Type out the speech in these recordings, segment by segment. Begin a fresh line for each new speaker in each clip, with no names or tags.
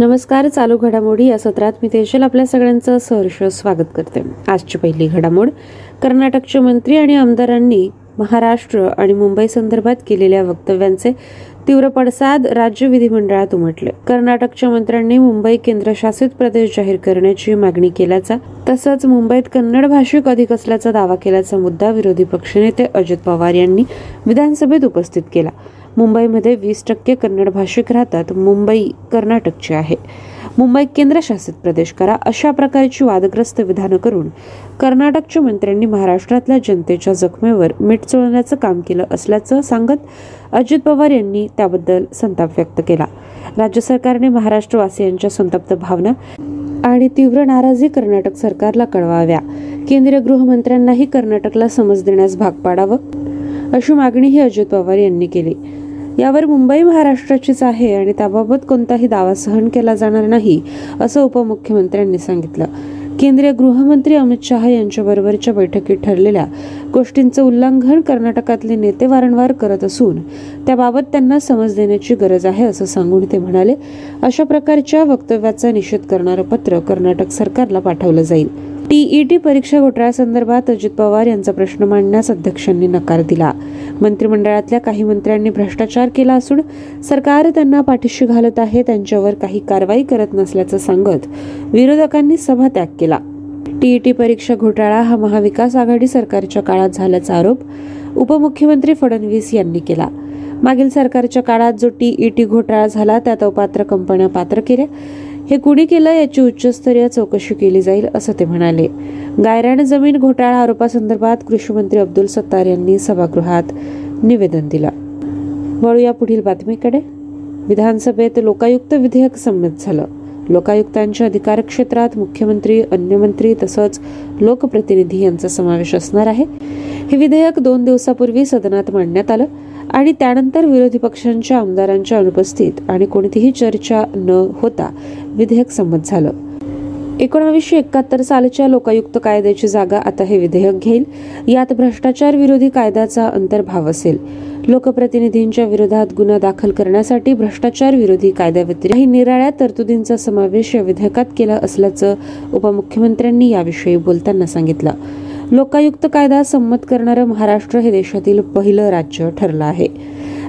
नमस्कार चालू घडामोडी या सत्रात मी तेजल आपल्या सगळ्यांचं सहर्ष स्वागत करते आजची पहिली घडामोड कर्नाटकचे मंत्री आणि आमदारांनी महाराष्ट्र आणि मुंबई संदर्भात केलेल्या वक्तव्यांचे तीव्र पडसाद राज्य विधिमंडळात उमटले कर्नाटकच्या मंत्र्यांनी मुंबई केंद्रशासित प्रदेश जाहीर करण्याची मागणी केल्याचा तसंच मुंबईत कन्नड भाषिक अधिक असल्याचा दावा केल्याचा मुद्दा विरोधी पक्षनेते अजित पवार यांनी विधानसभेत उपस्थित केला मुंबईमध्ये वीस टक्के कन्नड भाषिक राहतात मुंबई कर्नाटकची आहे मुंबई केंद्रशासित प्रदेश करा अशा प्रकारची वादग्रस्त विधानं करून कर्नाटकच्या मंत्र्यांनी महाराष्ट्रातल्या जनतेच्या जखमेवर मीठ चोळण्याचं काम केलं असल्याचं सांगत अजित पवार यांनी त्याबद्दल संताप व्यक्त केला राज्य सरकारने महाराष्ट्रवासियांच्या संतप्त भावना आणि तीव्र नाराजी कर्नाटक सरकारला कळवाव्या केंद्रीय गृहमंत्र्यांनाही कर्नाटकला समज देण्यास भाग पाडावं अशी मागणीही अजित पवार यांनी केली यावर मुंबई महाराष्ट्राचीच आहे आणि त्याबाबत कोणताही दावा सहन केला जाणार नाही असं उपमुख्यमंत्र्यांनी सांगितलं केंद्रीय गृहमंत्री अमित शहा यांच्याबरोबरच्या बैठकीत ठरलेल्या गोष्टींचं उल्लंघन कर्नाटकातले नेते वारंवार करत असून त्याबाबत त्यांना समज देण्याची गरज आहे असं सांगून ते म्हणाले अशा प्रकारच्या वक्तव्याचा निषेध करणारं पत्र कर्नाटक सरकारला पाठवलं जाईल टीईटी परीक्षा घोटाळ्यासंदर्भात अजित पवार यांचा प्रश्न मांडण्यास अध्यक्षांनी नकार दिला मंत्रिमंडळातल्या काही मंत्र्यांनी भ्रष्टाचार केला असून सरकार त्यांना पाठीशी घालत आहे त्यांच्यावर काही कारवाई करत नसल्याचं सांगत विरोधकांनी सभात्याग केला टीईटी परीक्षा घोटाळा हा महाविकास आघाडी सरकारच्या काळात झाल्याचा आरोप उपमुख्यमंत्री फडणवीस यांनी केला मागील सरकारच्या काळात जो टीईटी घोटाळा झाला त्यात अपात्र कंपन्या पात्र केल्या हे कुणी केलं याची उच्चस्तरीय चौकशी केली जाईल असं ते म्हणाले गायरान जमीन घोटाळा आरोपासंदर्भात कृषी मंत्री अब्दुल सत्तार यांनी सभागृहात निवेदन दिलं वळूया पुढील बातमीकडे विधानसभेत लोकायुक्त विधेयक संमत झालं लोकायुक्तांच्या अधिकार क्षेत्रात मुख्यमंत्री अन्य मंत्री तसंच लोकप्रतिनिधी यांचा समावेश असणार आहे हे विधेयक दोन दिवसापूर्वी सदनात मांडण्यात आलं आणि त्यानंतर विरोधी पक्षांच्या आमदारांच्या अनुपस्थित आणि कोणतीही चर्चा न होता विधेयक संमत झालं एकोणावीसशे एकाहत्तर सालच्या लोकायुक्त कायद्याची जागा आता हे विधेयक घेईल यात भ्रष्टाचार विरोधी कायद्याचा अंतर्भाव असेल लोकप्रतिनिधींच्या विरोधात गुन्हा दाखल करण्यासाठी भ्रष्टाचार विरोधी कायद्याव्यतिरिक्त निराळ्या तरतुदींचा समावेश या विधेयकात केला असल्याचं उपमुख्यमंत्र्यांनी याविषयी बोलताना सांगितलं लोकायुक्त कायदा संमत करणारं महाराष्ट्र हे देशातील पहिलं राज्य ठरलं आहे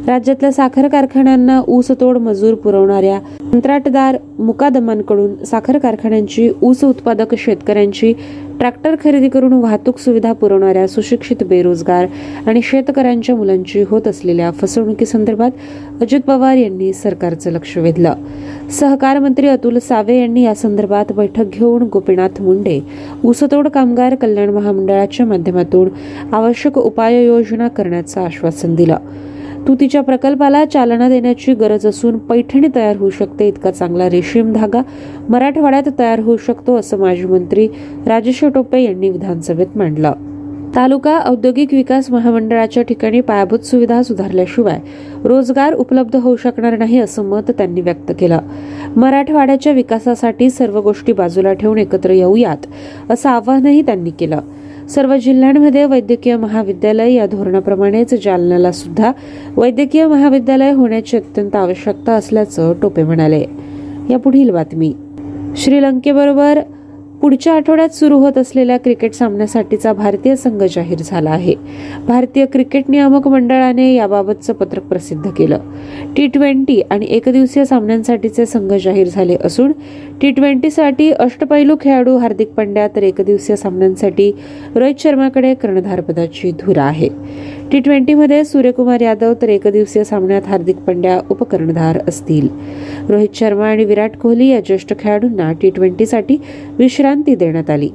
राज्यातल्या साखर कारखान्यांना ऊसतोड मजूर पुरवणाऱ्या कंत्राटदार मुकादमांकडून साखर कारखान्यांची ऊस उत्पादक शेतकऱ्यांची ट्रॅक्टर खरेदी करून वाहतूक सुविधा पुरवणाऱ्या सुशिक्षित बेरोजगार आणि शेतकऱ्यांच्या मुलांची होत असलेल्या फसवणुकीसंदर्भात अजित पवार यांनी सरकारचं लक्ष वेधलं सहकार मंत्री अतुल सावे यांनी या संदर्भात बैठक घेऊन गोपीनाथ मुंडे ऊसतोड कामगार कल्याण महामंडळाच्या माध्यमातून आवश्यक उपाययोजना करण्याचं आश्वासन दिलं तुतीच्या प्रकल्पाला चालना देण्याची गरज असून पैठणी तयार होऊ शकते इतका चांगला रेशीम धागा मराठवाड्यात तयार होऊ शकतो असं माजी मंत्री राजेश टोपे यांनी विधानसभेत मांडलं तालुका औद्योगिक विकास महामंडळाच्या ठिकाणी पायाभूत सुविधा सुधारल्याशिवाय रोजगार उपलब्ध होऊ शकणार नाही असं मत त्यांनी व्यक्त केलं मराठवाड्याच्या विकासासाठी सर्व गोष्टी बाजूला ठेवून एकत्र येऊयात असं आवाहनही त्यांनी केलं सर्व जिल्ह्यांमध्ये वैद्यकीय महाविद्यालय या धोरणाप्रमाणेच जालन्याला सुद्धा वैद्यकीय महाविद्यालय होण्याची अत्यंत आवश्यकता असल्याचं टोपे म्हणाले या पुढील बातमी श्रीलंकेबरोबर पुढच्या आठवड्यात सुरू होत असलेल्या क्रिकेट सामन्यासाठीचा भारतीय संघ जाहीर झाला आहे भारतीय क्रिकेट नियामक मंडळाने याबाबतचं पत्रक प्रसिद्ध केलं टी ट्वेंटी आणि एकदिवसीय सामन्यांसाठीचे संघ जाहीर झाले असून टी ट्वेंटीसाठी अष्टपैलू खेळाडू हार्दिक पांड्या तर एकदिवसीय सामन्यांसाठी रोहित शर्माकडे कर्णधारपदाची धुरा आहे टी ट्वेंटीमध्ये सूर्यकुमार यादव तर एकदिवसीय सामन्यात हार्दिक पंड्या उपकर्णधार असतील रोहित शर्मा आणि विराट कोहली या ज्येष्ठ खेळाडूंना टी ट्वेंटीसाठी विश्रांती देण्यात आली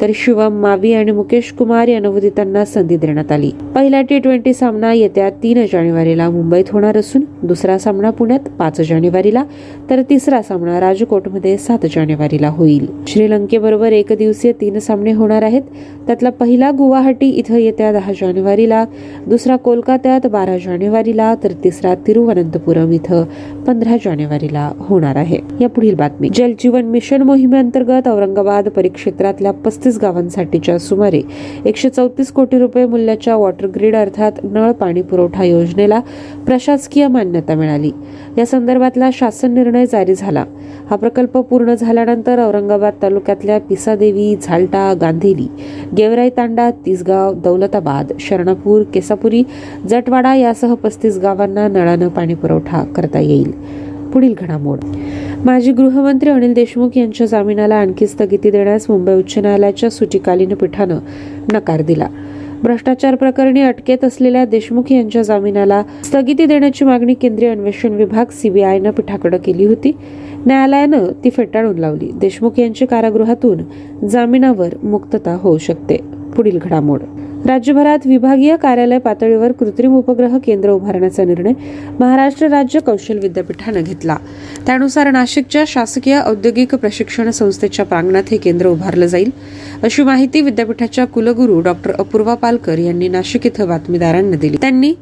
तर शिवम मावी आणि मुकेश कुमार या नवोदितांना संधी देण्यात आली पहिला टी ट्वेंटी सामना येत्या तीन जानेवारीला मुंबईत होणार असून दुसरा सामना पुण्यात पाच जानेवारीला तर तिसरा सामना राजकोटमध्ये सात जानेवारीला होईल श्रीलंकेबरोबर दिवसीय तीन सामने होणार आहेत त्यातला पहिला गुवाहाटी इथं येत्या दहा जानेवारीला दुसरा कोलकात्यात बारा जानेवारीला तर तिसरा तिरुवनंतपुरम इथं पंधरा जानेवारीला होणार आहे या पुढील बातमी जलजीवन मिशन मोहिमेअंतर्गत औरंगाबाद परिक्षेत्रातल्या पस्तीस पस्तीस गावांसाठीच्या सुमारे एकशे चौतीस कोटी रुपये मूल्याच्या वॉटर ग्रीड अर्थात नळ पाणी पुरवठा योजनेला प्रशासकीय मान्यता मिळाली या संदर्भातला शासन निर्णय जारी झाला हा प्रकल्प पूर्ण झाल्यानंतर औरंगाबाद तालुक्यातल्या पिसादेवी झालटा गांधीली गेवराई तांडा तिसगाव दौलताबाद शरणापूर केसापुरी जटवाडा यासह पस्तीस गावांना नळानं पाणी पुरवठा करता येईल पुढील घडामोड माजी गृहमंत्री अनिल देशमुख यांच्या जामिनाला आणखी स्थगिती देण्यास मुंबई उच्च न्यायालयाच्या सुटीकालीन पीठानं नकार दिला भ्रष्टाचार प्रकरणी अटकेत असलेल्या देशमुख यांच्या जामिनाला स्थगिती देण्याची मागणी केंद्रीय अन्वेषण विभाग सीबीआयनं पीठाकडे केली होती न्यायालयानं ती फेटाळून लावली देशमुख यांची कारागृहातून जामिनावर मुक्तता होऊ शकते पुढील घडामोड राज्यभरात विभागीय कार्यालय पातळीवर कृत्रिम उपग्रह केंद्र उभारण्याचा निर्णय महाराष्ट्र राज्य कौशल्य विद्यापीठानं घेतला त्यानुसार नाशिकच्या शासकीय औद्योगिक प्रशिक्षण संस्थेच्या प्रांगणात हे केंद्र उभारलं जाईल अशी माहिती विद्यापीठाच्या कुलगुरू डॉक्टर अपूर्वा पालकर यांनी नाशिक इथं बातमीदारांना दिली त्यांनी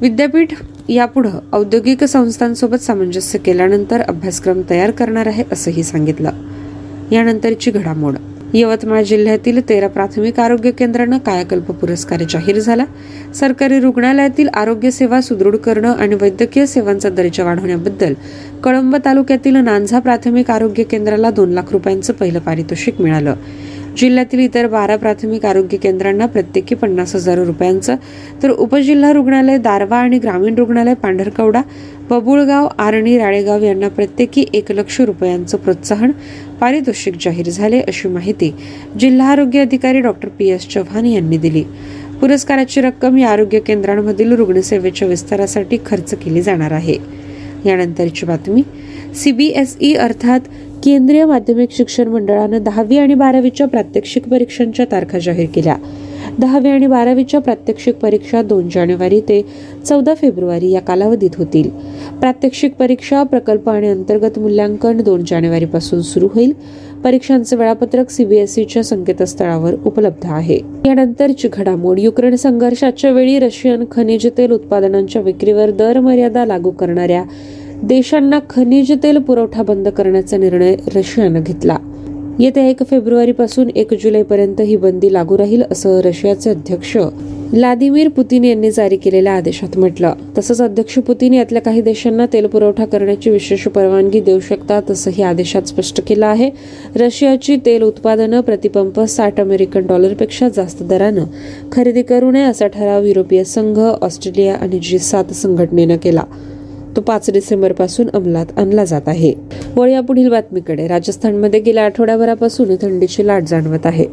विद्यापीठ यापुढे औद्योगिक संस्थांसोबत सामंजस्य केल्यानंतर अभ्यासक्रम तयार करणार आहे असंही सांगितलं यानंतरची घडामोड यवतमाळ जिल्ह्यातील तेरा प्राथमिक आरोग्य केंद्रांना कायाकल्प पुरस्कार जाहीर झाला सरकारी रुग्णालयातील आरोग्य सेवा सुदृढ करणं आणि वैद्यकीय सेवांचा दर्जा वाढवण्याबद्दल कळंब तालुक्यातील नांझा प्राथमिक आरोग्य केंद्राला दोन लाख रुपयांचं पहिलं पारितोषिक मिळालं जिल्ह्यातील इतर बारा प्राथमिक आरोग्य केंद्रांना प्रत्येकी पन्नास हजार रुपयांचं तर उपजिल्हा रुग्णालय दारवा आणि ग्रामीण रुग्णालय पांढरकवडा बबुळगाव आरणी राळेगाव यांना प्रत्येकी एक लक्ष रुपयांचं प्रोत्साहन पारितोषिक जाहीर झाले अशी माहिती जिल्हा आरोग्य अधिकारी डॉक्टर पी एस चव्हाण यांनी दिली पुरस्काराची रक्कम या आरोग्य केंद्रांमधील रुग्णसेवेच्या विस्तारासाठी खर्च केली जाणार आहे यानंतरची बातमी सीबीएसई अर्थात केंद्रीय माध्यमिक शिक्षण मंडळानं दहावी आणि बारावीच्या प्रात्यक्षिक परीक्षांच्या तारखा जाहीर केल्या दहावी आणि बारावीच्या प्रात्यक्षिक परीक्षा दोन जानेवारी ते चौदा फेब्रुवारी या कालावधीत होतील प्रात्यक्षिक परीक्षा प्रकल्प आणि अंतर्गत मूल्यांकन दोन पासून सुरू होईल परीक्षांचे वेळापत्रक सीबीएसईच्या संकेतस्थळावर उपलब्ध आहे यानंतरची घडामोड युक्रेन संघर्षाच्या वेळी रशियन खनिज तेल उत्पादनांच्या विक्रीवर दर मर्यादा लागू करणाऱ्या देशांना खनिज तेल पुरवठा बंद करण्याचा निर्णय रशियानं घेतला येत्या एक फेब्रुवारीपासून एक जुलैपर्यंत ही बंदी लागू राहील असं रशियाचे अध्यक्ष व्लादिमीर पुतीन यांनी जारी केलेल्या आदेशात म्हटलं तसंच अध्यक्ष पुतीन यातल्या काही देशांना तेल पुरवठा करण्याची विशेष परवानगी देऊ शकतात असंही आदेशात स्पष्ट केलं आहे रशियाची तेल उत्पादनं प्रतिपंप साठ अमेरिकन डॉलरपेक्षा जास्त दरानं खरेदी करू नये असा ठराव युरोपीय संघ ऑस्ट्रेलिया आणि जी सात संघटनेनं केला तो पाच डिसेंबरपासून अंमलात आणला जात आहे वळया पुढील बातमीकडे राजस्थानमध्ये गेल्या आठवड्याभरापासून थंडीची लाट जाणवत आहे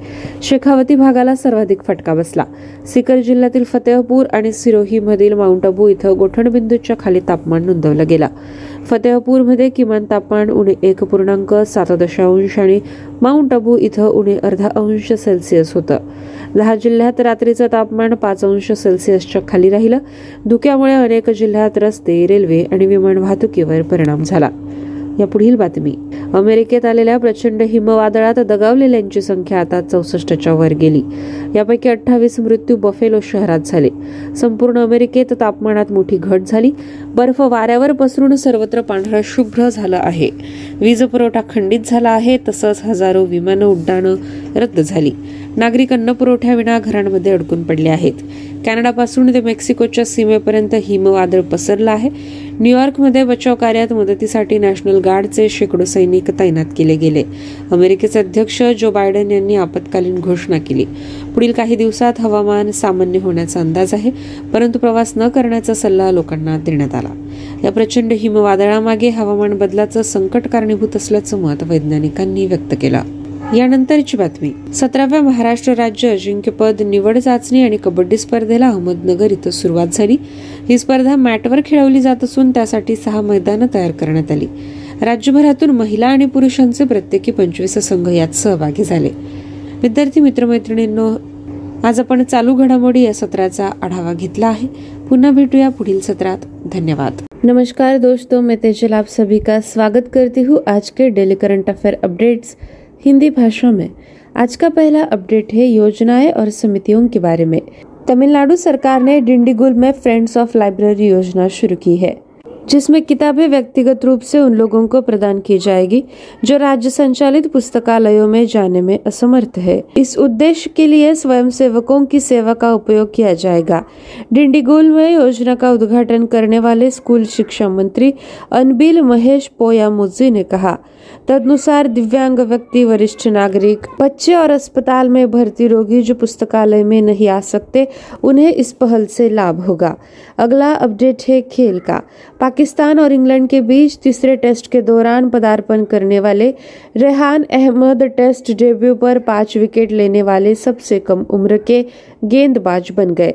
शेखावती भागाला सर्वाधिक फटका बसला सिकर जिल्ह्यातील फतेहपूर आणि सिरोही मधील माउंट अबू इथं गोठणबिंदूच्या खाली तापमान नोंदवलं गेला फतेहपूरमध्ये किमान तापमान उणे एक पूर्णांक सात दशांश आणि माउंट अबू इथं उणे अर्धा अंश सेल्सिअस होतं दहा जिल्ह्यात रात्रीचं तापमान पाच अंश सेल्सिअसच्या खाली राहिलं धुक्यामुळे अनेक जिल्ह्यात रस्ते रेल्वे आणि विमान वाहतुकीवर परिणाम झाला या पुढील बातमी अमेरिकेत आलेल्या प्रचंड हिमवादळात दगावलेल्यांची संख्या आता चौसष्टच्या वर गेली यापैकी अठ्ठावीस मृत्यू बफेलो शहरात झाले संपूर्ण अमेरिकेत तापमानात मोठी घट झाली बर्फ वाऱ्यावर पसरून सर्वत्र पांढरा शुभ्र झालं आहे वीज पुरवठा खंडित झाला आहे तसंच हजारो विमान उड्डाणं रद्द झाली नागरिक अन्न पुरवठ्याविना घरांमध्ये अडकून पडले आहेत कॅनडापासून ते मेक्सिकोच्या सीमेपर्यंत हिमवादळ पसरलं आहे न्यूयॉर्कमध्ये बचाव कार्यात मदतीसाठी नॅशनल गार्डचे शेकडो सैनिक तैनात केले गेले अमेरिकेचे अध्यक्ष जो बायडन यांनी आपत्कालीन घोषणा केली पुढील काही दिवसात हवामान सामान्य होण्याचा अंदाज आहे परंतु प्रवास न करण्याचा सल्ला लोकांना देण्यात आला या प्रचंड हिमवादळामागे हवामान बदलाचं संकट कारणीभूत असल्याचं मत वैज्ञानिकांनी व्यक्त केलं यानंतरची बातमी सतराव्या महाराष्ट्र राज्य अजिंक्यपद निवड चाचणी आणि कबड्डी स्पर्धेला अहमदनगर इथं सुरुवात झाली ही स्पर्धा मॅटवर खेळवली जात असून त्यासाठी सहा मैदानं तयार करण्यात आली राज्यभरातून महिला आणि पुरुषांचे प्रत्येकी पंचवीस संघ यात सहभागी झाले विद्यार्थी मित्रमैत्रिणींनो आज आपण चालू घडामोडी या सत्राचा आढावा घेतला आहे पुन्हा भेटूया पुढील सत्रात धन्यवाद
नमस्कार दोस्तों मैं तेजल आप सभी का स्वागत करती हूँ आज के daily current affair updates Hindi भाषा में आज का पहला अपडेट है योजनाएं और समितियों के बारे में तमिलनाडु सरकार ने डिंडीगुल में फ्रेंड्स ऑफ लाइब्रेरी योजना शुरू की है जिसमें किताबें व्यक्तिगत रूप से उन लोगों को प्रदान की जाएगी जो राज्य संचालित पुस्तकालयों में जाने में असमर्थ है इस उद्देश्य के लिए स्वयं सेवकों की सेवा का उपयोग किया जाएगा डिंडीगुल में योजना का उद्घाटन करने वाले स्कूल शिक्षा मंत्री अनबिल महेश पोया मुजी ने कहा तदनुसार दिव्यांग व्यक्ति वरिष्ठ नागरिक बच्चे और अस्पताल में भर्ती रोगी जो पुस्तकालय में नहीं आ सकते उन्हें इस पहल से लाभ होगा अगला अपडेट है खेल का पाकिस्तान और इंग्लैंड के बीच तीसरे टेस्ट के दौरान पदार्पण करने वाले रेहान अहमद टेस्ट डेब्यू पर पांच विकेट लेने वाले सबसे कम उम्र के गेंदबाज बन गए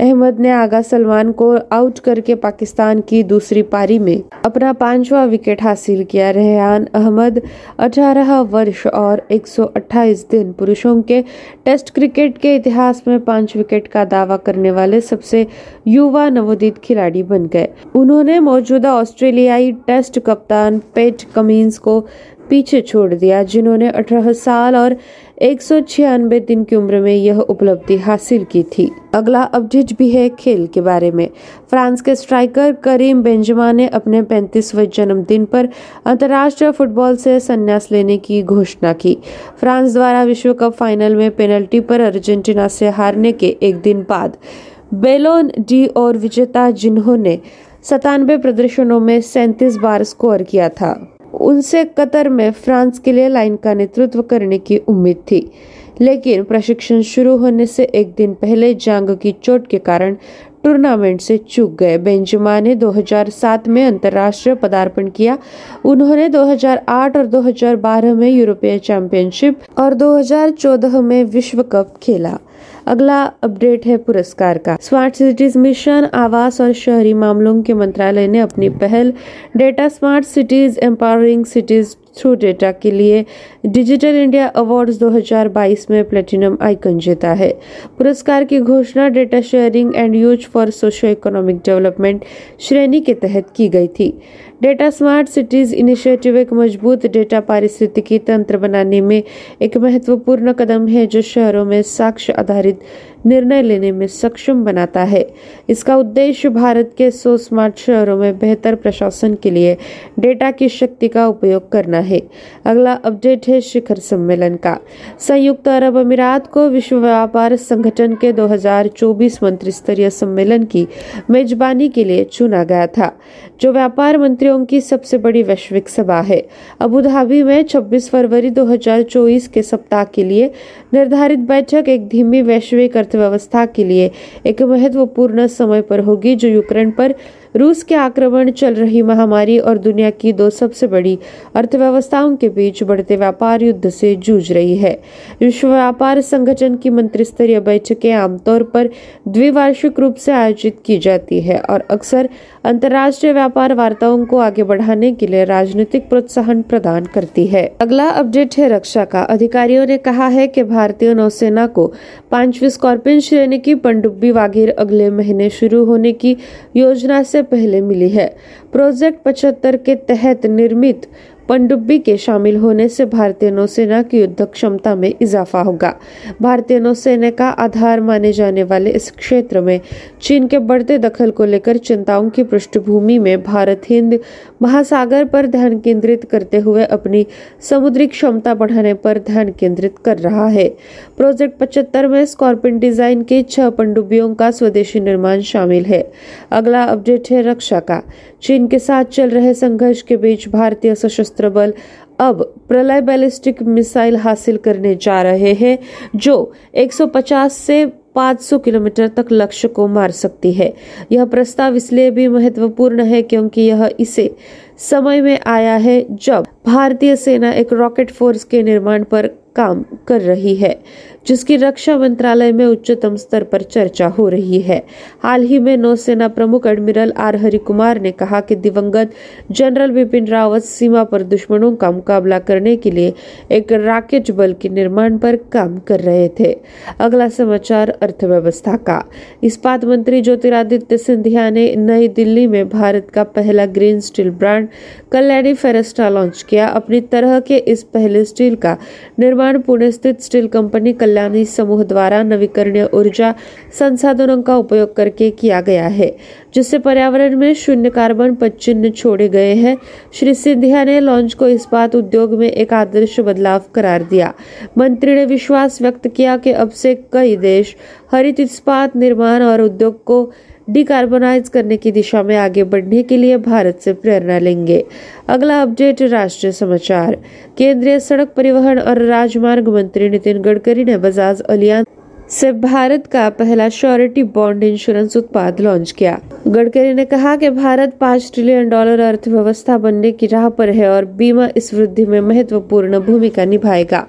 अहमद ने आगा सलमान को आउट करके पाकिस्तान की दूसरी पारी में अपना पांचवा विकेट हासिल किया रेहान अहमद 18 वर्ष और 128 दिन पुरुषों के टेस्ट क्रिकेट के इतिहास में पांच विकेट का दावा करने वाले सबसे युवा नवोदित खिलाड़ी बन गए उन्होंने मौजूदा ऑस्ट्रेलियाई टेस्ट कप्तान पेट कमिंस को पीछे छोड़ दिया जिन्होंने 18 साल और एक दिन की उम्र में यह उपलब्धि हासिल की थी अगला अपडेट भी है खेल के बारे में फ्रांस के स्ट्राइकर करीम बेंजमा ने अपने 35वें जन्मदिन पर अंतर्राष्ट्रीय फुटबॉल से संन्यास लेने की घोषणा की फ्रांस द्वारा विश्व कप फाइनल में पेनल्टी पर अर्जेंटीना से हारने के एक दिन बाद बेलोन डी और विजेता जिन्होंने सतानवे प्रदर्शनों में सैंतीस बार स्कोर किया था उनसे कतर में फ्रांस के लिए लाइन का नेतृत्व करने की उम्मीद थी लेकिन प्रशिक्षण शुरू होने से एक दिन पहले जांग की चोट के कारण टूर्नामेंट से चूक गए बेंजमा ने 2007 में अंतर्राष्ट्रीय पदार्पण किया उन्होंने 2008 और 2012 में यूरोपीय चैंपियनशिप और 2014 में विश्व कप खेला अगला अपडेट है पुरस्कार का स्मार्ट सिटीज मिशन आवास और शहरी मामलों के मंत्रालय ने अपनी पहल data smart cities empowering cities through data के लिए डिजिटल इंडिया अवार्ड 2022 में प्लेटिनम आइकन जीता है पुरस्कार की घोषणा data sharing and use for socio economic development श्रेणी के तहत की गई थी डेटा स्मार्ट सिटीज़ इनिशिएटिव एक मजबूत डेटा पारिस्थितिकी तंत्र बनाने में एक महत्वपूर्ण कदम है जो शहरों में साक्ष्य आधारित निर्णय लेने में सक्षम बनाता है इसका उद्देश्य भारत के सौ स्मार्ट शहरों में बेहतर प्रशासन के लिए डेटा की शक्ति का उपयोग करना है अगला अपडेट है शिखर सम्मेलन का संयुक्त अरब अमीरात को विश्व व्यापार संगठन के 2024 मंत्री स्तरीय सम्मेलन की मेजबानी के लिए चुना गया था जो व्यापार मंत्री यात्रियों की सबसे बड़ी वैश्विक सभा है अबू धाबी में 26 फरवरी 2024 के सप्ताह के लिए निर्धारित बैठक एक धीमी वैश्विक अर्थव्यवस्था के लिए एक महत्वपूर्ण समय पर होगी जो यूक्रेन पर रूस के आक्रमण चल रही महामारी और दुनिया की दो सबसे बड़ी अर्थव्यवस्थाओं के बीच बढ़ते व्यापार युद्ध से जूझ रही है विश्व व्यापार संगठन की मंत्री स्तरीय बैठकें आमतौर पर द्विवार्षिक रूप से आयोजित की जाती है और अक्सर अंतर्राष्ट्रीय व्यापार वार्ताओं को आगे बढ़ाने के लिए राजनीतिक प्रोत्साहन प्रदान करती है अगला अपडेट है रक्षा का अधिकारियों ने कहा है कि भारतीय नौसेना को पांचवी स्कॉर्पियन श्रेणी की पनडुब्बी वागीर अगले महीने शुरू होने की योजना से पहले मिली है प्रोजेक्ट पचहत्तर के तहत निर्मित पनडुब्बी के शामिल होने से भारतीय नौसेना की युद्ध क्षमता में इजाफा होगा भारतीय नौसेना का आधार माने जाने वाले इस क्षेत्र में चीन के बढ़ते दखल को लेकर चिंताओं की पृष्ठभूमि में भारत हिंद महासागर पर ध्यान केंद्रित करते हुए अपनी समुद्री क्षमता बढ़ाने पर ध्यान केंद्रित कर रहा है प्रोजेक्ट पचहत्तर में स्कॉर्पिन डिजाइन के छह पनडुब्बियों का स्वदेशी निर्माण शामिल है अगला अपडेट है रक्षा का चीन के साथ चल रहे संघर्ष के बीच भारतीय सशस्त्र सशस्त्र बल अब प्रलय बैलिस्टिक मिसाइल हासिल करने जा रहे हैं जो 150 से 500 किलोमीटर तक लक्ष्य को मार सकती है यह प्रस्ताव इसलिए भी महत्वपूर्ण है क्योंकि यह इसे समय में आया है जब भारतीय सेना एक रॉकेट फोर्स के निर्माण पर काम कर रही है जिसकी रक्षा मंत्रालय में उच्चतम स्तर पर चर्चा हो रही है हाल ही में नौसेना प्रमुख एडमिरल आर हरि कुमार ने कहा कि दिवंगत जनरल बिपिन रावत सीमा पर दुश्मनों का मुकाबला करने के लिए एक राकेट बल के निर्माण पर काम कर रहे थे अगला समाचार अर्थव्यवस्था का इस्पात मंत्री ज्योतिरादित्य सिंधिया ने नई दिल्ली में भारत का पहला green steel brand Kalyani Ferresta launch किया अपनी तरह के इस पहले स्टील का निर्माण पुणे स्थित स्टील कंपनी कल्याण कल्याणी समूह द्वारा नवीकरणीय ऊर्जा संसाधनों का उपयोग करके किया गया है जिससे पर्यावरण में शून्य कार्बन पच्चिन्ह छोड़े गए हैं श्री सिंधिया ने लॉन्च को इस्पात उद्योग में एक आदर्श बदलाव करार दिया मंत्री ने विश्वास व्यक्त किया कि अब से कई देश हरित इस्पात निर्माण और उद्योग को डिकार्बोनाइज करने की दिशा में आगे बढ़ने के लिए भारत से प्रेरणा लेंगे अगला अपडेट राष्ट्रीय समाचार केंद्रीय सड़क परिवहन और राजमार्ग मंत्री नितिन गडकरी ने बजाज अलियान से भारत का पहला श्योरिटी बॉन्ड इंश्योरेंस उत्पाद लॉन्च किया गडकरी ने कहा कि भारत पाँच ट्रिलियन डॉलर अर्थव्यवस्था बनने की राह पर है और बीमा इस वृद्धि में महत्वपूर्ण भूमिका निभाएगा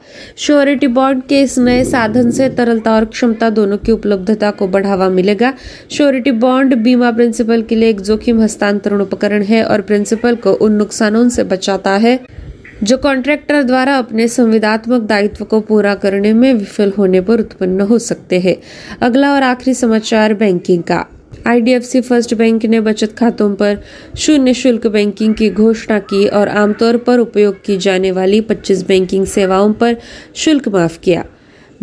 श्योरिटी बॉन्ड के इस नए साधन से तरलता और क्षमता दोनों की उपलब्धता को बढ़ावा मिलेगा श्योरिटी बॉन्ड बीमा प्रिंसिपल के लिए एक जोखिम हस्तांतरण उपकरण है और प्रिंसिपल को उन नुकसानों से बचाता है जो कॉन्ट्रैक्टर द्वारा अपने संविदात्मक दायित्व को पूरा करने में विफल होने पर उत्पन्न हो सकते हैं अगला और आखिरी समाचार बैंकिंग का आईडीएफसी फर्स्ट बैंक ने बचत खातों पर शून्य शुल्क बैंकिंग की घोषणा की और आमतौर पर उपयोग की जाने वाली 25 बैंकिंग सेवाओं पर शुल्क माफ किया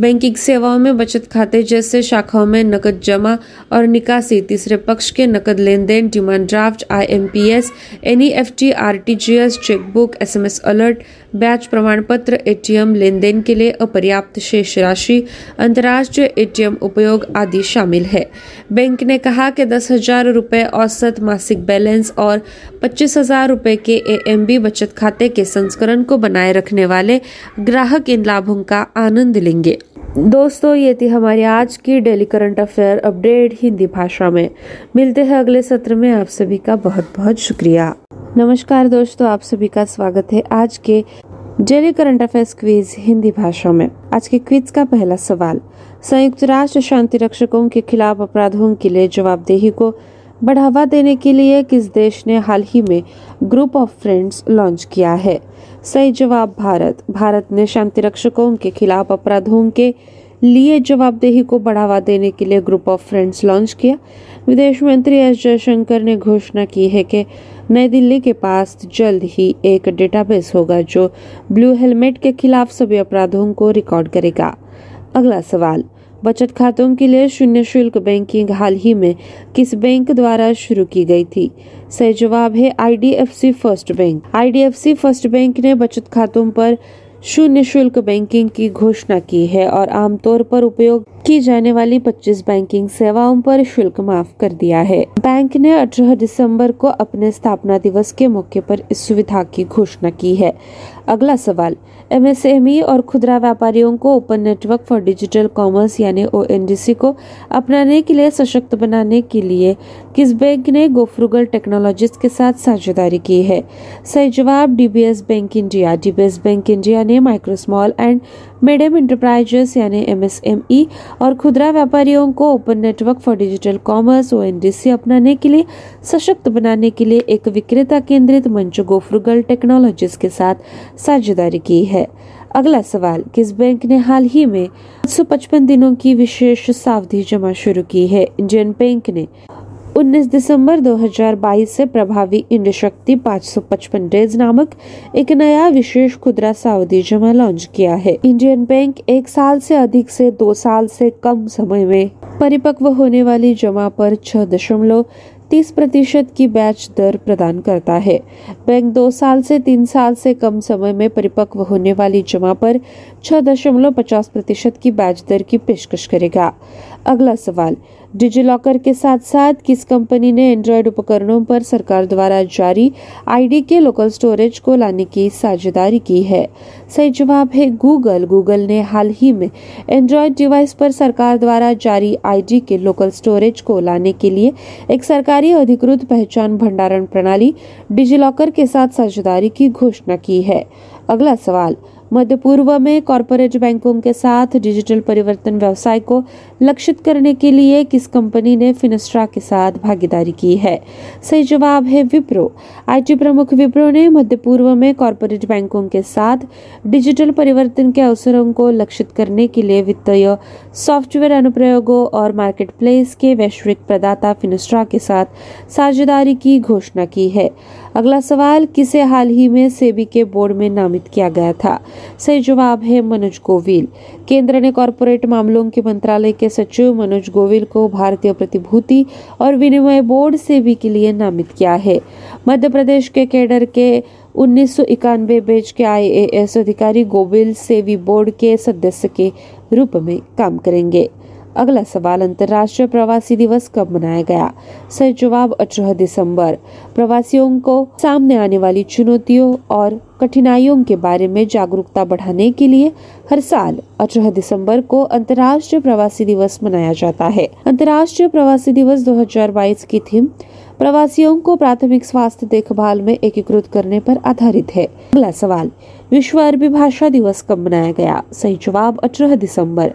बैंकिंग सेवाओं में बचत खाते जैसे शाखाओं में नकद जमा और निकासी तीसरे पक्ष के नकद लेन देन demand draft I M P S N E F T R T G S chequebook S M S alert ब्याज प्रमाण पत्र एटीएम लेन देन के लिए अपर्याप्त शेष राशि अंतर्राष्ट्रीय एटीएम उपयोग आदि शामिल है बैंक ने कहा कि दस हजार रूपए औसत मासिक बैलेंस और पच्चीस हजार रूपए के ए बचत खाते के संस्करण को बनाए रखने वाले ग्राहक इन लाभों का आनंद लेंगे दोस्तों ये थी हमारी आज की daily current affair update Hindi भाषा में मिलते हैं अगले सत्र में आप सभी का बहुत बहुत शुक्रिया नमस्कार दोस्तों आप सभी का स्वागत है आज के daily current affairs quiz Hindi भाषा में आज के क्विज का पहला सवाल संयुक्त राष्ट्र शांति रक्षकों के खिलाफ अपराधों के लिए जवाबदेही को बढ़ावा देने के लिए किस देश ने हाल ही में ग्रुप ऑफ फ्रेंड्स लॉन्च किया है सही जवाब भारत भारत ने शांति रक्षकों के खिलाफ अपराधों के लिए जवाबदेही को बढ़ावा देने के लिए ग्रुप ऑफ फ्रेंड्स लॉन्च किया विदेश मंत्री एस जयशंकर ने घोषणा की है कि नई दिल्ली के पास जल्द ही एक डेटाबेस होगा जो ब्लू हेलमेट के खिलाफ सभी अपराधों को रिकॉर्ड करेगा अगला सवाल बचत खातों के लिए शून्य शुल्क बैंकिंग हाल ही में किस बैंक द्वारा शुरू की गई थी सही जवाब है IDFC first bank IDFC first bank ने बचत खातों पर शून्य शुल्क बैंकिंग की घोषणा की है और आमतौर पर उपयोग की जाने वाली 25 बैंकिंग सेवाओं पर शुल्क माफ कर दिया है बैंक ने 18 दिसंबर को अपने स्थापना दिवस के मौके पर इस सुविधा की घोषणा की है अगला सवाल एमएसएमई e और खुदरा व्यापारियों को open network for digital commerce यानी ओ को अपनाने के लिए सशक्त बनाने के लिए किस बैंक ने गोफ्रूगल टेक्नोलॉजिस्ट के साथ साझेदारी की है सही जवाब DBS bank India DBS bank India ने micro small and medium enterprises यानी एमएसएमई e और खुदरा व्यापारियों को open network for digital commerce O अपनाने के लिए सशक्त बनाने के लिए एक विक्रेता केंद्रित मंच गोफ्रुगल टेक्नोलॉजीज के साथ साझेदारी की है अगला सवाल किस बैंक ने हाल ही में 155 दिनों की विशेष सावधि जमा शुरू की है इंडियन बैंक ने 19 दिसंबर 2022 से प्रभावी इंड शक्ति 555 डेज नामक एक नया विशेष खुदरा सावधि जमा लॉन्च किया है इंडियन बैंक एक साल से अधिक से दो साल से कम समय में परिपक्व होने वाली जमा पर छह दशमलव तीस प्रतिशत की बैच दर प्रदान करता है बैंक दो साल से तीन साल से कम समय में परिपक्व होने वाली जमा पर छह दशमलव पचास प्रतिशत की बैच दर की पेशकश करेगा अगला सवाल डिजीलॉकर के साथ साथ किस कंपनी ने एंड्रॉयड उपकरणों पर सरकार द्वारा जारी आईडी के लोकल स्टोरेज को लाने की साझेदारी की है सही जवाब है गूगल गूगल ने हाल ही में एंड्रॉयड डिवाइस पर सरकार द्वारा जारी आईडी के लोकल स्टोरेज को लाने के लिए एक सरकारी अधिकृत पहचान भंडारण प्रणाली डिजीलॉकर के साथ साझेदारी की घोषणा की है अगला सवाल मध्य पूर्व में कॉरपोरेट बैंकों के साथ डिजिटल परिवर्तन व्यवसाय को लक्षित करने के लिए किस कंपनी ने फिनस्ट्रा के साथ भागीदारी की है सही जवाब है विप्रो आईटी प्रमुख विप्रो ने मध्य पूर्व में कॉरपोरेट बैंकों के साथ डिजिटल परिवर्तन के अवसरों को लक्षित करने के लिए वित्तीय सॉफ्टवेयर अनुप्रयोगों और मार्केट प्लेस के वैश्विक प्रदाता फिनस्ट्रा के साथ साझेदारी की घोषणा की है अगला सवाल किसे हाल ही में सेबी के बोर्ड में नामित किया गया था सही जवाब है मनोज गोविल केंद्र ने कॉरपोरेट मामलों के मंत्रालय के सचिव मनोज गोविल को भारतीय प्रतिभूति और विनिमय बोर्ड सेबी के लिए नामित किया है मध्य प्रदेश के केडर के उन्नीस सौ बेच के एस अधिकारी गोविल सेवी बोर्ड के सदस्य के रूप में काम करेंगे अगला सवाल अंतर्राष्ट्रीय प्रवासी दिवस कब मनाया गया सर जवाब अठारह दिसंबर प्रवासियों को सामने आने वाली चुनौतियों और कठिनाइयों के बारे में जागरूकता बढ़ाने के लिए हर साल अठारह दिसंबर को अंतर्राष्ट्रीय प्रवासी दिवस मनाया जाता है अंतर्राष्ट्रीय प्रवासी दिवस 2022 की थीम प्रवासियों को प्राथमिक स्वास्थ्य देखभाल में एकीकृत करने पर आधारित है अगला सवाल विश्व अरबी भाषा दिवस कब मनाया गया सही जवाब अठारह दिसंबर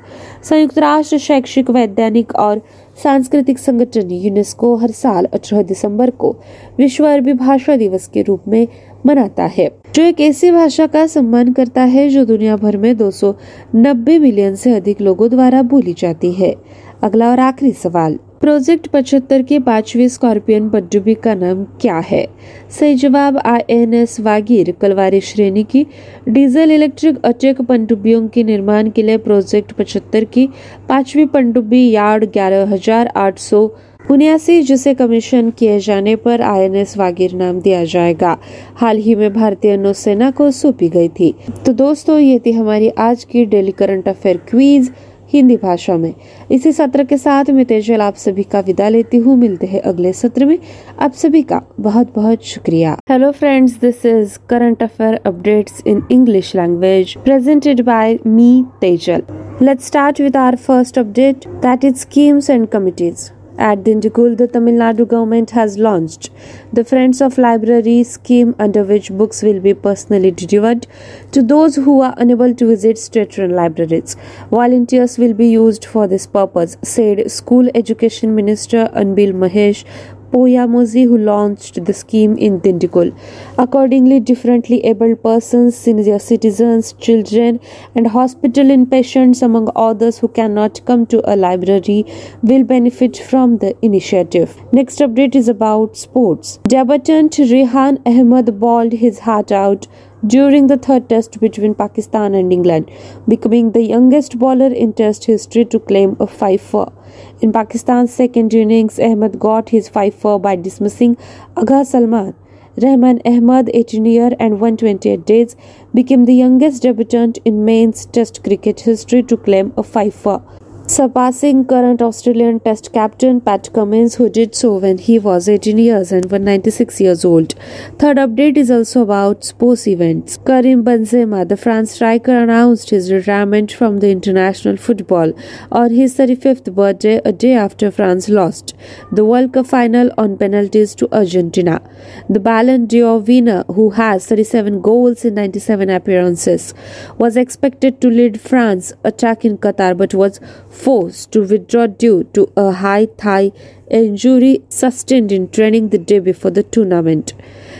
संयुक्त राष्ट्र शैक्षिक वैज्ञानिक और सांस्कृतिक संगठन यूनेस्को हर साल अठारह दिसंबर को विश्व अरबी भाषा दिवस के रूप में मनाता है जो एक ऐसी भाषा का सम्मान करता है जो दुनिया भर में दो मिलियन से अधिक लोगों द्वारा बोली जाती है अगला और आखिरी सवाल प्रोजेक्ट पचहत्तर के पांचवी स्कॉर्पियन पनडुब्बी का नाम क्या है सही जवाब I N S Vagir Kalvari श्रेणी की डीजल इलेक्ट्रिक अचेक पनडुब्बियों के निर्माण के लिए प्रोजेक्ट पचहत्तर की पांचवी पनडुब्बी यार्ड ग्यारह हजार आठ सौ उन्यासी जिसे कमीशन किए जाने पर आईएनएस वागीर नाम दिया जाएगा हाल ही में भारतीय नौसेना को सौंपी गई थी तो दोस्तों ये थी हमारी आज की daily current affair quiz Hindi भाषा में इसी सत्र के साथ मैं तेजल आप सभी का विदा लेती हूँ मिलते हैं अगले सत्र में आप सभी का बहुत बहुत शुक्रिया hello friends this is current affair updates in English language presented by me Tejal let's start with our first update that is schemes and committees At Dindigul, the Tamil Nadu government has launched the Friends of Library scheme, under which books will be personally delivered to those who are unable to visit state-run libraries. Volunteers will be used for this purpose, said School Education Minister Anbil Mahesh Poyamozi who launched the scheme in Dindigul. Accordingly, differently abled persons, senior citizens, children and hospital inpatients among others who cannot come to a library will benefit from the initiative. Next update is about sports. Debutant Rehan Ahmed bawled his heart out during the third test between Pakistan and England, becoming the youngest bowler in test history to claim a five for in Pakistan's second innings, Ahmed got his fifer by dismissing Agha Salman. Rahman Ahmed, 18 year and 128 days, became the youngest debutant in Maine's Test cricket history to claim a fifer surpassing current Australian Test captain Pat Cummins, who did so when he was 18 years and was 96 years old. Third update is also about sports events. Karim Benzema, the France striker, announced his retirement from the international football on his 35th birthday, a day after France lost the World Cup final on penalties to Argentina. The Ballon d'Or winner, who has 37 goals in 97 appearances, was expected to lead France attack in Qatar but was forced to withdraw due to a high thigh injury sustained in training the day before the tournament.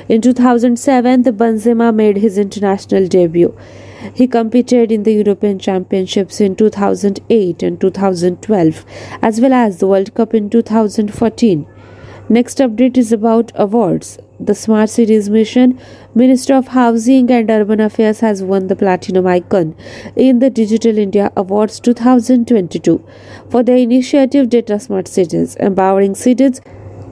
In 2007, the Benzema made his international debut. He competed in the European Championships in 2008 and 2012, as well as the World Cup in 2014. Next update is about awards. The Smart Cities Mission, Minister of Housing and Urban Affairs, has won the Platinum Icon in the Digital India Awards 2022 for their initiative Data Smart Cities, empowering cities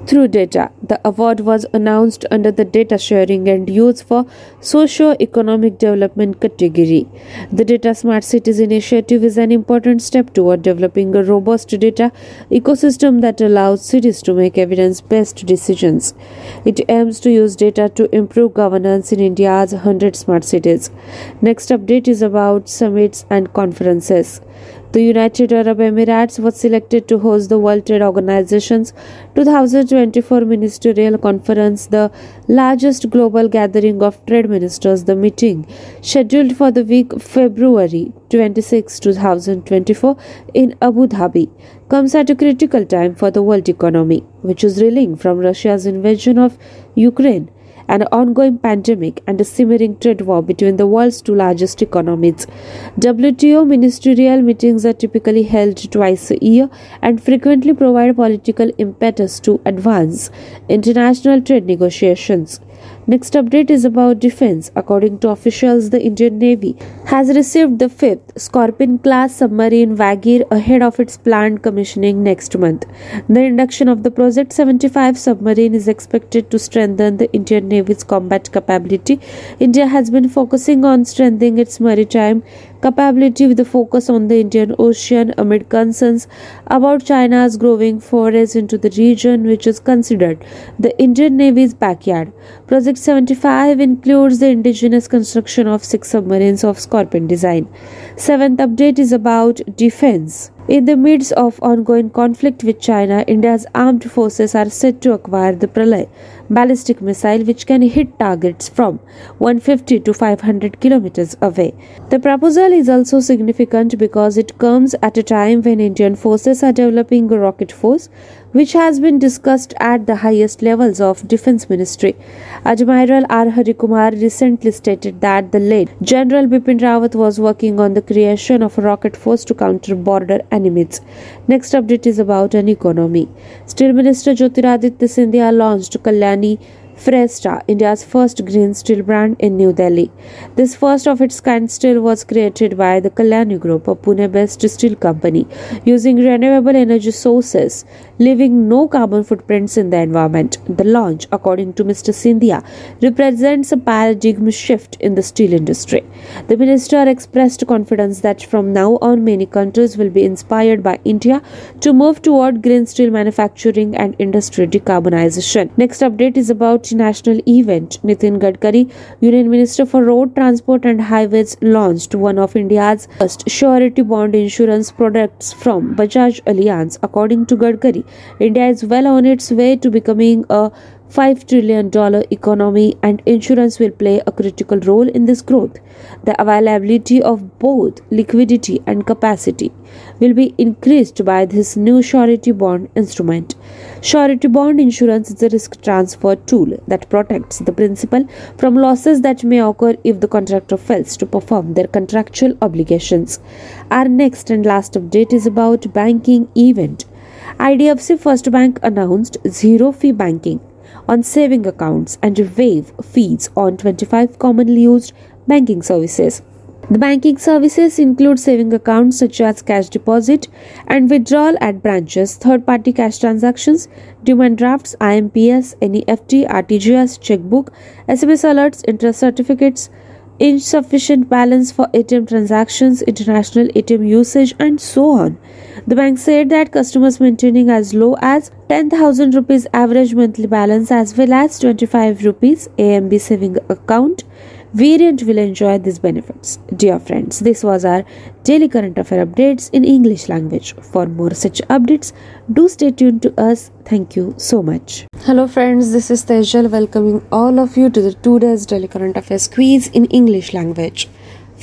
through data. The award was announced under the Data Sharing and Use for Socio-Economic Development category. The Data Smart Cities initiative is an important step toward developing a robust data ecosystem that allows cities to make evidence-based decisions. It aims to use data to improve governance in India's 100 smart cities. Next update is about summits and conferences. The United Arab Emirates was selected to host the World Trade Organization's 2024 Ministerial Conference, the largest global gathering of trade ministers. The meeting, scheduled for the week February 26, 2024, in Abu Dhabi, comes at a critical time for the world economy, which is reeling from Russia's invasion of Ukraine an ongoing pandemic, and a simmering trade war between the world's two largest economies. WTO ministerial meetings are typically held twice a year and frequently provide political impetus to advance international trade negotiations. Next update is about defense. According to officials, the Indian Navy has received the fifth Scorpion class submarine Vagir ahead of its planned commissioning next month. The induction of the Project 75 submarine is expected to strengthen the Indian Navy's combat capability. India has been focusing on strengthening its maritime capability with a focus on the Indian Ocean amid concerns about China's growing forays into the region, which is considered the Indian Navy's backyard. Project 75 includes the indigenous construction of six submarines of Scorpion design. Seventh update is about defense. In the midst of ongoing conflict with China, India's armed forces are set to acquire the Pralay ballistic missile which can hit targets from 150 to 500 kilometers away. The proposal is also significant because it comes at a time when Indian forces are developing a rocket force which has been discussed at the highest levels of Defense Ministry. Admiral R. Harikumar recently stated that the late General Bipin Rawat was working on the creation of a rocket force to counter border enemies. Next update is about an economy. Steel Minister Jyotiraditya Sindhya launched Kalyani Fresta, India's first green steel brand in New Delhi. This first of its kind steel was created by the Kalyani Group, a Pune based steel company, using renewable energy sources, leaving no carbon footprints in the environment. The launch, according to Mr. Sindhya, represents a paradigm shift in the steel industry. The minister expressed confidence that from now on, many countries will be inspired by India to move toward green steel manufacturing and industry decarbonization. Next update is about International event, Nitin Gadkari, Union Minister for Road Transport and Highways, launched one of India's first surety bond insurance products from Bajaj Allianz. According to Gadkari, India is well on its way to becoming a $5 trillion economy and insurance will play a critical role in this growth. The availability of both liquidity and capacity will be increased by this new surety bond instrument. Surety bond insurance is a risk transfer tool that protects the principal from losses that may occur if the contractor fails to perform their contractual obligations. Our next and last update is about banking event. IDFC First Bank announced zero fee banking on saving accounts and waive fees on 25 commonly used banking services. The banking services include saving accounts such as cash deposit and withdrawal at branches, third party cash transactions, demand drafts, IMPS, NEFT, RTGS, checkbook, SMS alerts, interest certificates, insufficient balance for ATM transactions, international ATM usage, and so on. The bank said that customers maintaining as low as 10,000 rupees average monthly balance as well as 25 rupees AMB saving account variant will enjoy these benefits. Dear friends, this was our daily current affair updates in English language. For more such updates, do stay tuned to us. Thank you so much. Hello, friends, this is Tejal welcoming all of you to the today's daily current affairs quiz in English language.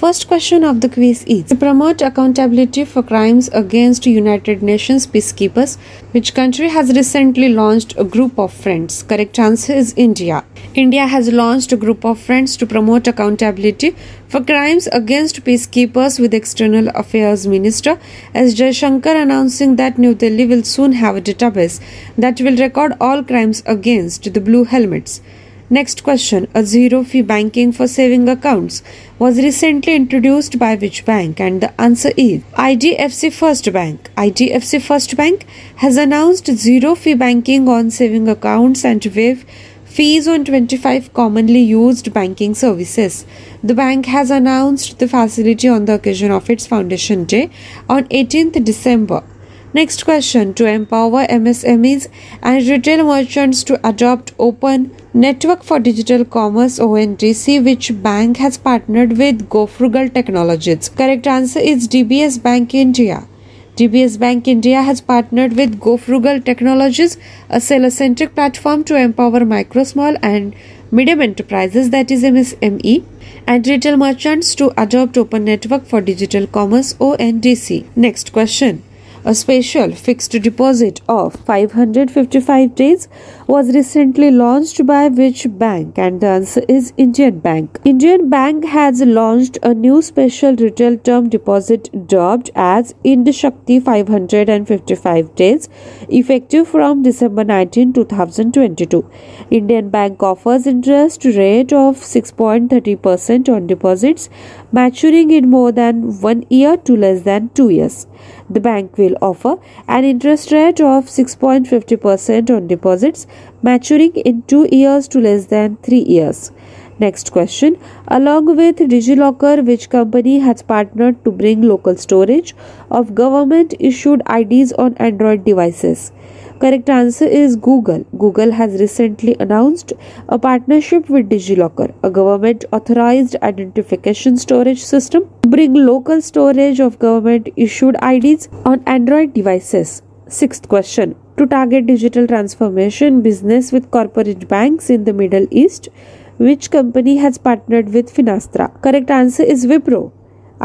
First question of the quiz is to promote accountability for crimes against United Nations peacekeepers, which country has recently launched a group of friends? Correct answer is India. India has launched a group of friends to promote accountability for crimes against peacekeepers with External Affairs Minister as Jayashankar announcing that New Delhi will soon have a database that will record all crimes against the Blue Helmets. Next question A zero fee banking for saving accounts was recently introduced by which bank? And the answer is IDFC First Bank. IDFC First Bank has announced zero fee banking on saving accounts and waive fees on 25 commonly used banking services. The bank has announced the facility on the occasion of its foundation day on 18th December Next question To empower MSMEs and retail merchants to adopt open Network for Digital Commerce ONDC, which bank has partnered with GoFrugal Technologies? Correct answer is DBS Bank India. DBS Bank India has partnered with GoFrugal Technologies, a seller-centric platform to empower micro, small, and medium enterprises, that is MSME, and retail merchants to adopt Open Network for Digital Commerce (ONDC). Next question. A special fixed deposit of 555 days was recently launched by which bank? And the answer is Indian Bank. Indian Bank has launched a new special retail term deposit dubbed as IndShakti 555 days effective from December 19, 2022. Indian Bank offers interest rate of 6.30% on deposits maturing in more than 1 year to less than 2 years. The bank will offer an interest rate of 6.50% on deposits maturing in 2 years to less than 3 years. Next question. Along with DigiLocker, which company has partnered to bring local storage of government issued IDs on Android devices? Correct answer is Google. Google has recently announced a partnership with DigiLocker, a government authorized identification storage system, to bring local storage of government issued IDs on Android devices. Sixth question To target digital transformation business with corporate banks in the Middle East, which company has partnered with Finastra? Correct answer is Wipro.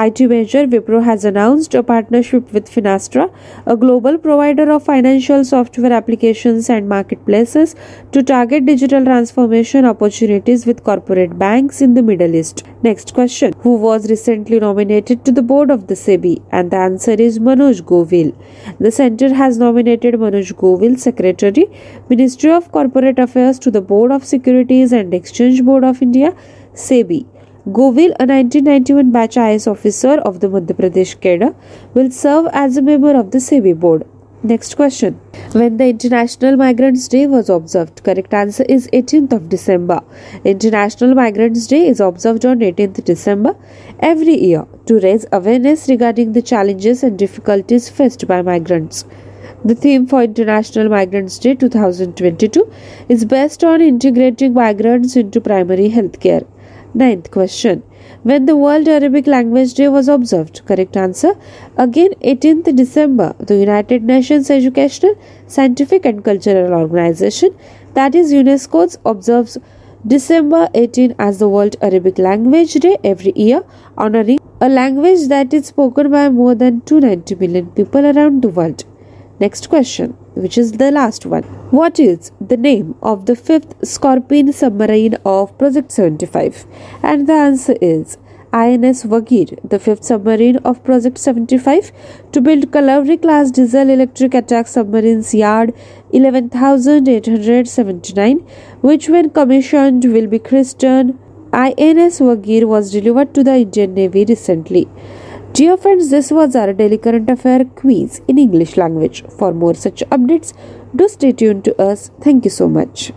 IT venture Wipro has announced a partnership with Finastra, a global provider of financial software applications and marketplaces, to target digital transformation opportunities with corporate banks in the Middle East. Next question Who was recently nominated to the board of the SEBI? And the answer is Manoj Govil. The center has nominated Manoj Govil, Secretary, Ministry of Corporate Affairs, to the Board of Securities and Exchange Board of India, SEBI. Govil, a 1991 batch IS officer of the Madhya Pradesh cadre, will serve as a member of the SEBI board. Next question. When the International Migrants Day was observed? Correct answer is 18th of December. International Migrants Day is observed on 18th December every year to raise awareness regarding the challenges and difficulties faced by migrants. The theme for International Migrants Day 2022 is based on integrating migrants into primary healthcare. Ninth question. When the World Arabic Language Day was observed? Correct answer. Again, 18th December, the United Nations Educational, Scientific and Cultural Organization, that is UNESCO, observes December 18 as the World Arabic Language Day every year, honoring a language that is spoken by more than 290 million people around the world. Next question, which is the last one. What is the name of the fifth Scorpion submarine of Project 75? And the answer is INS Vagir, the fifth submarine of Project 75, to build Kalavri class diesel electric attack submarines yard 11879, which when commissioned will be christened. INS Vagir was delivered to the Indian Navy recently. Dear friends, this was our daily current affair quiz in English language. For more such updates, do stay tuned to us. Thank you so much.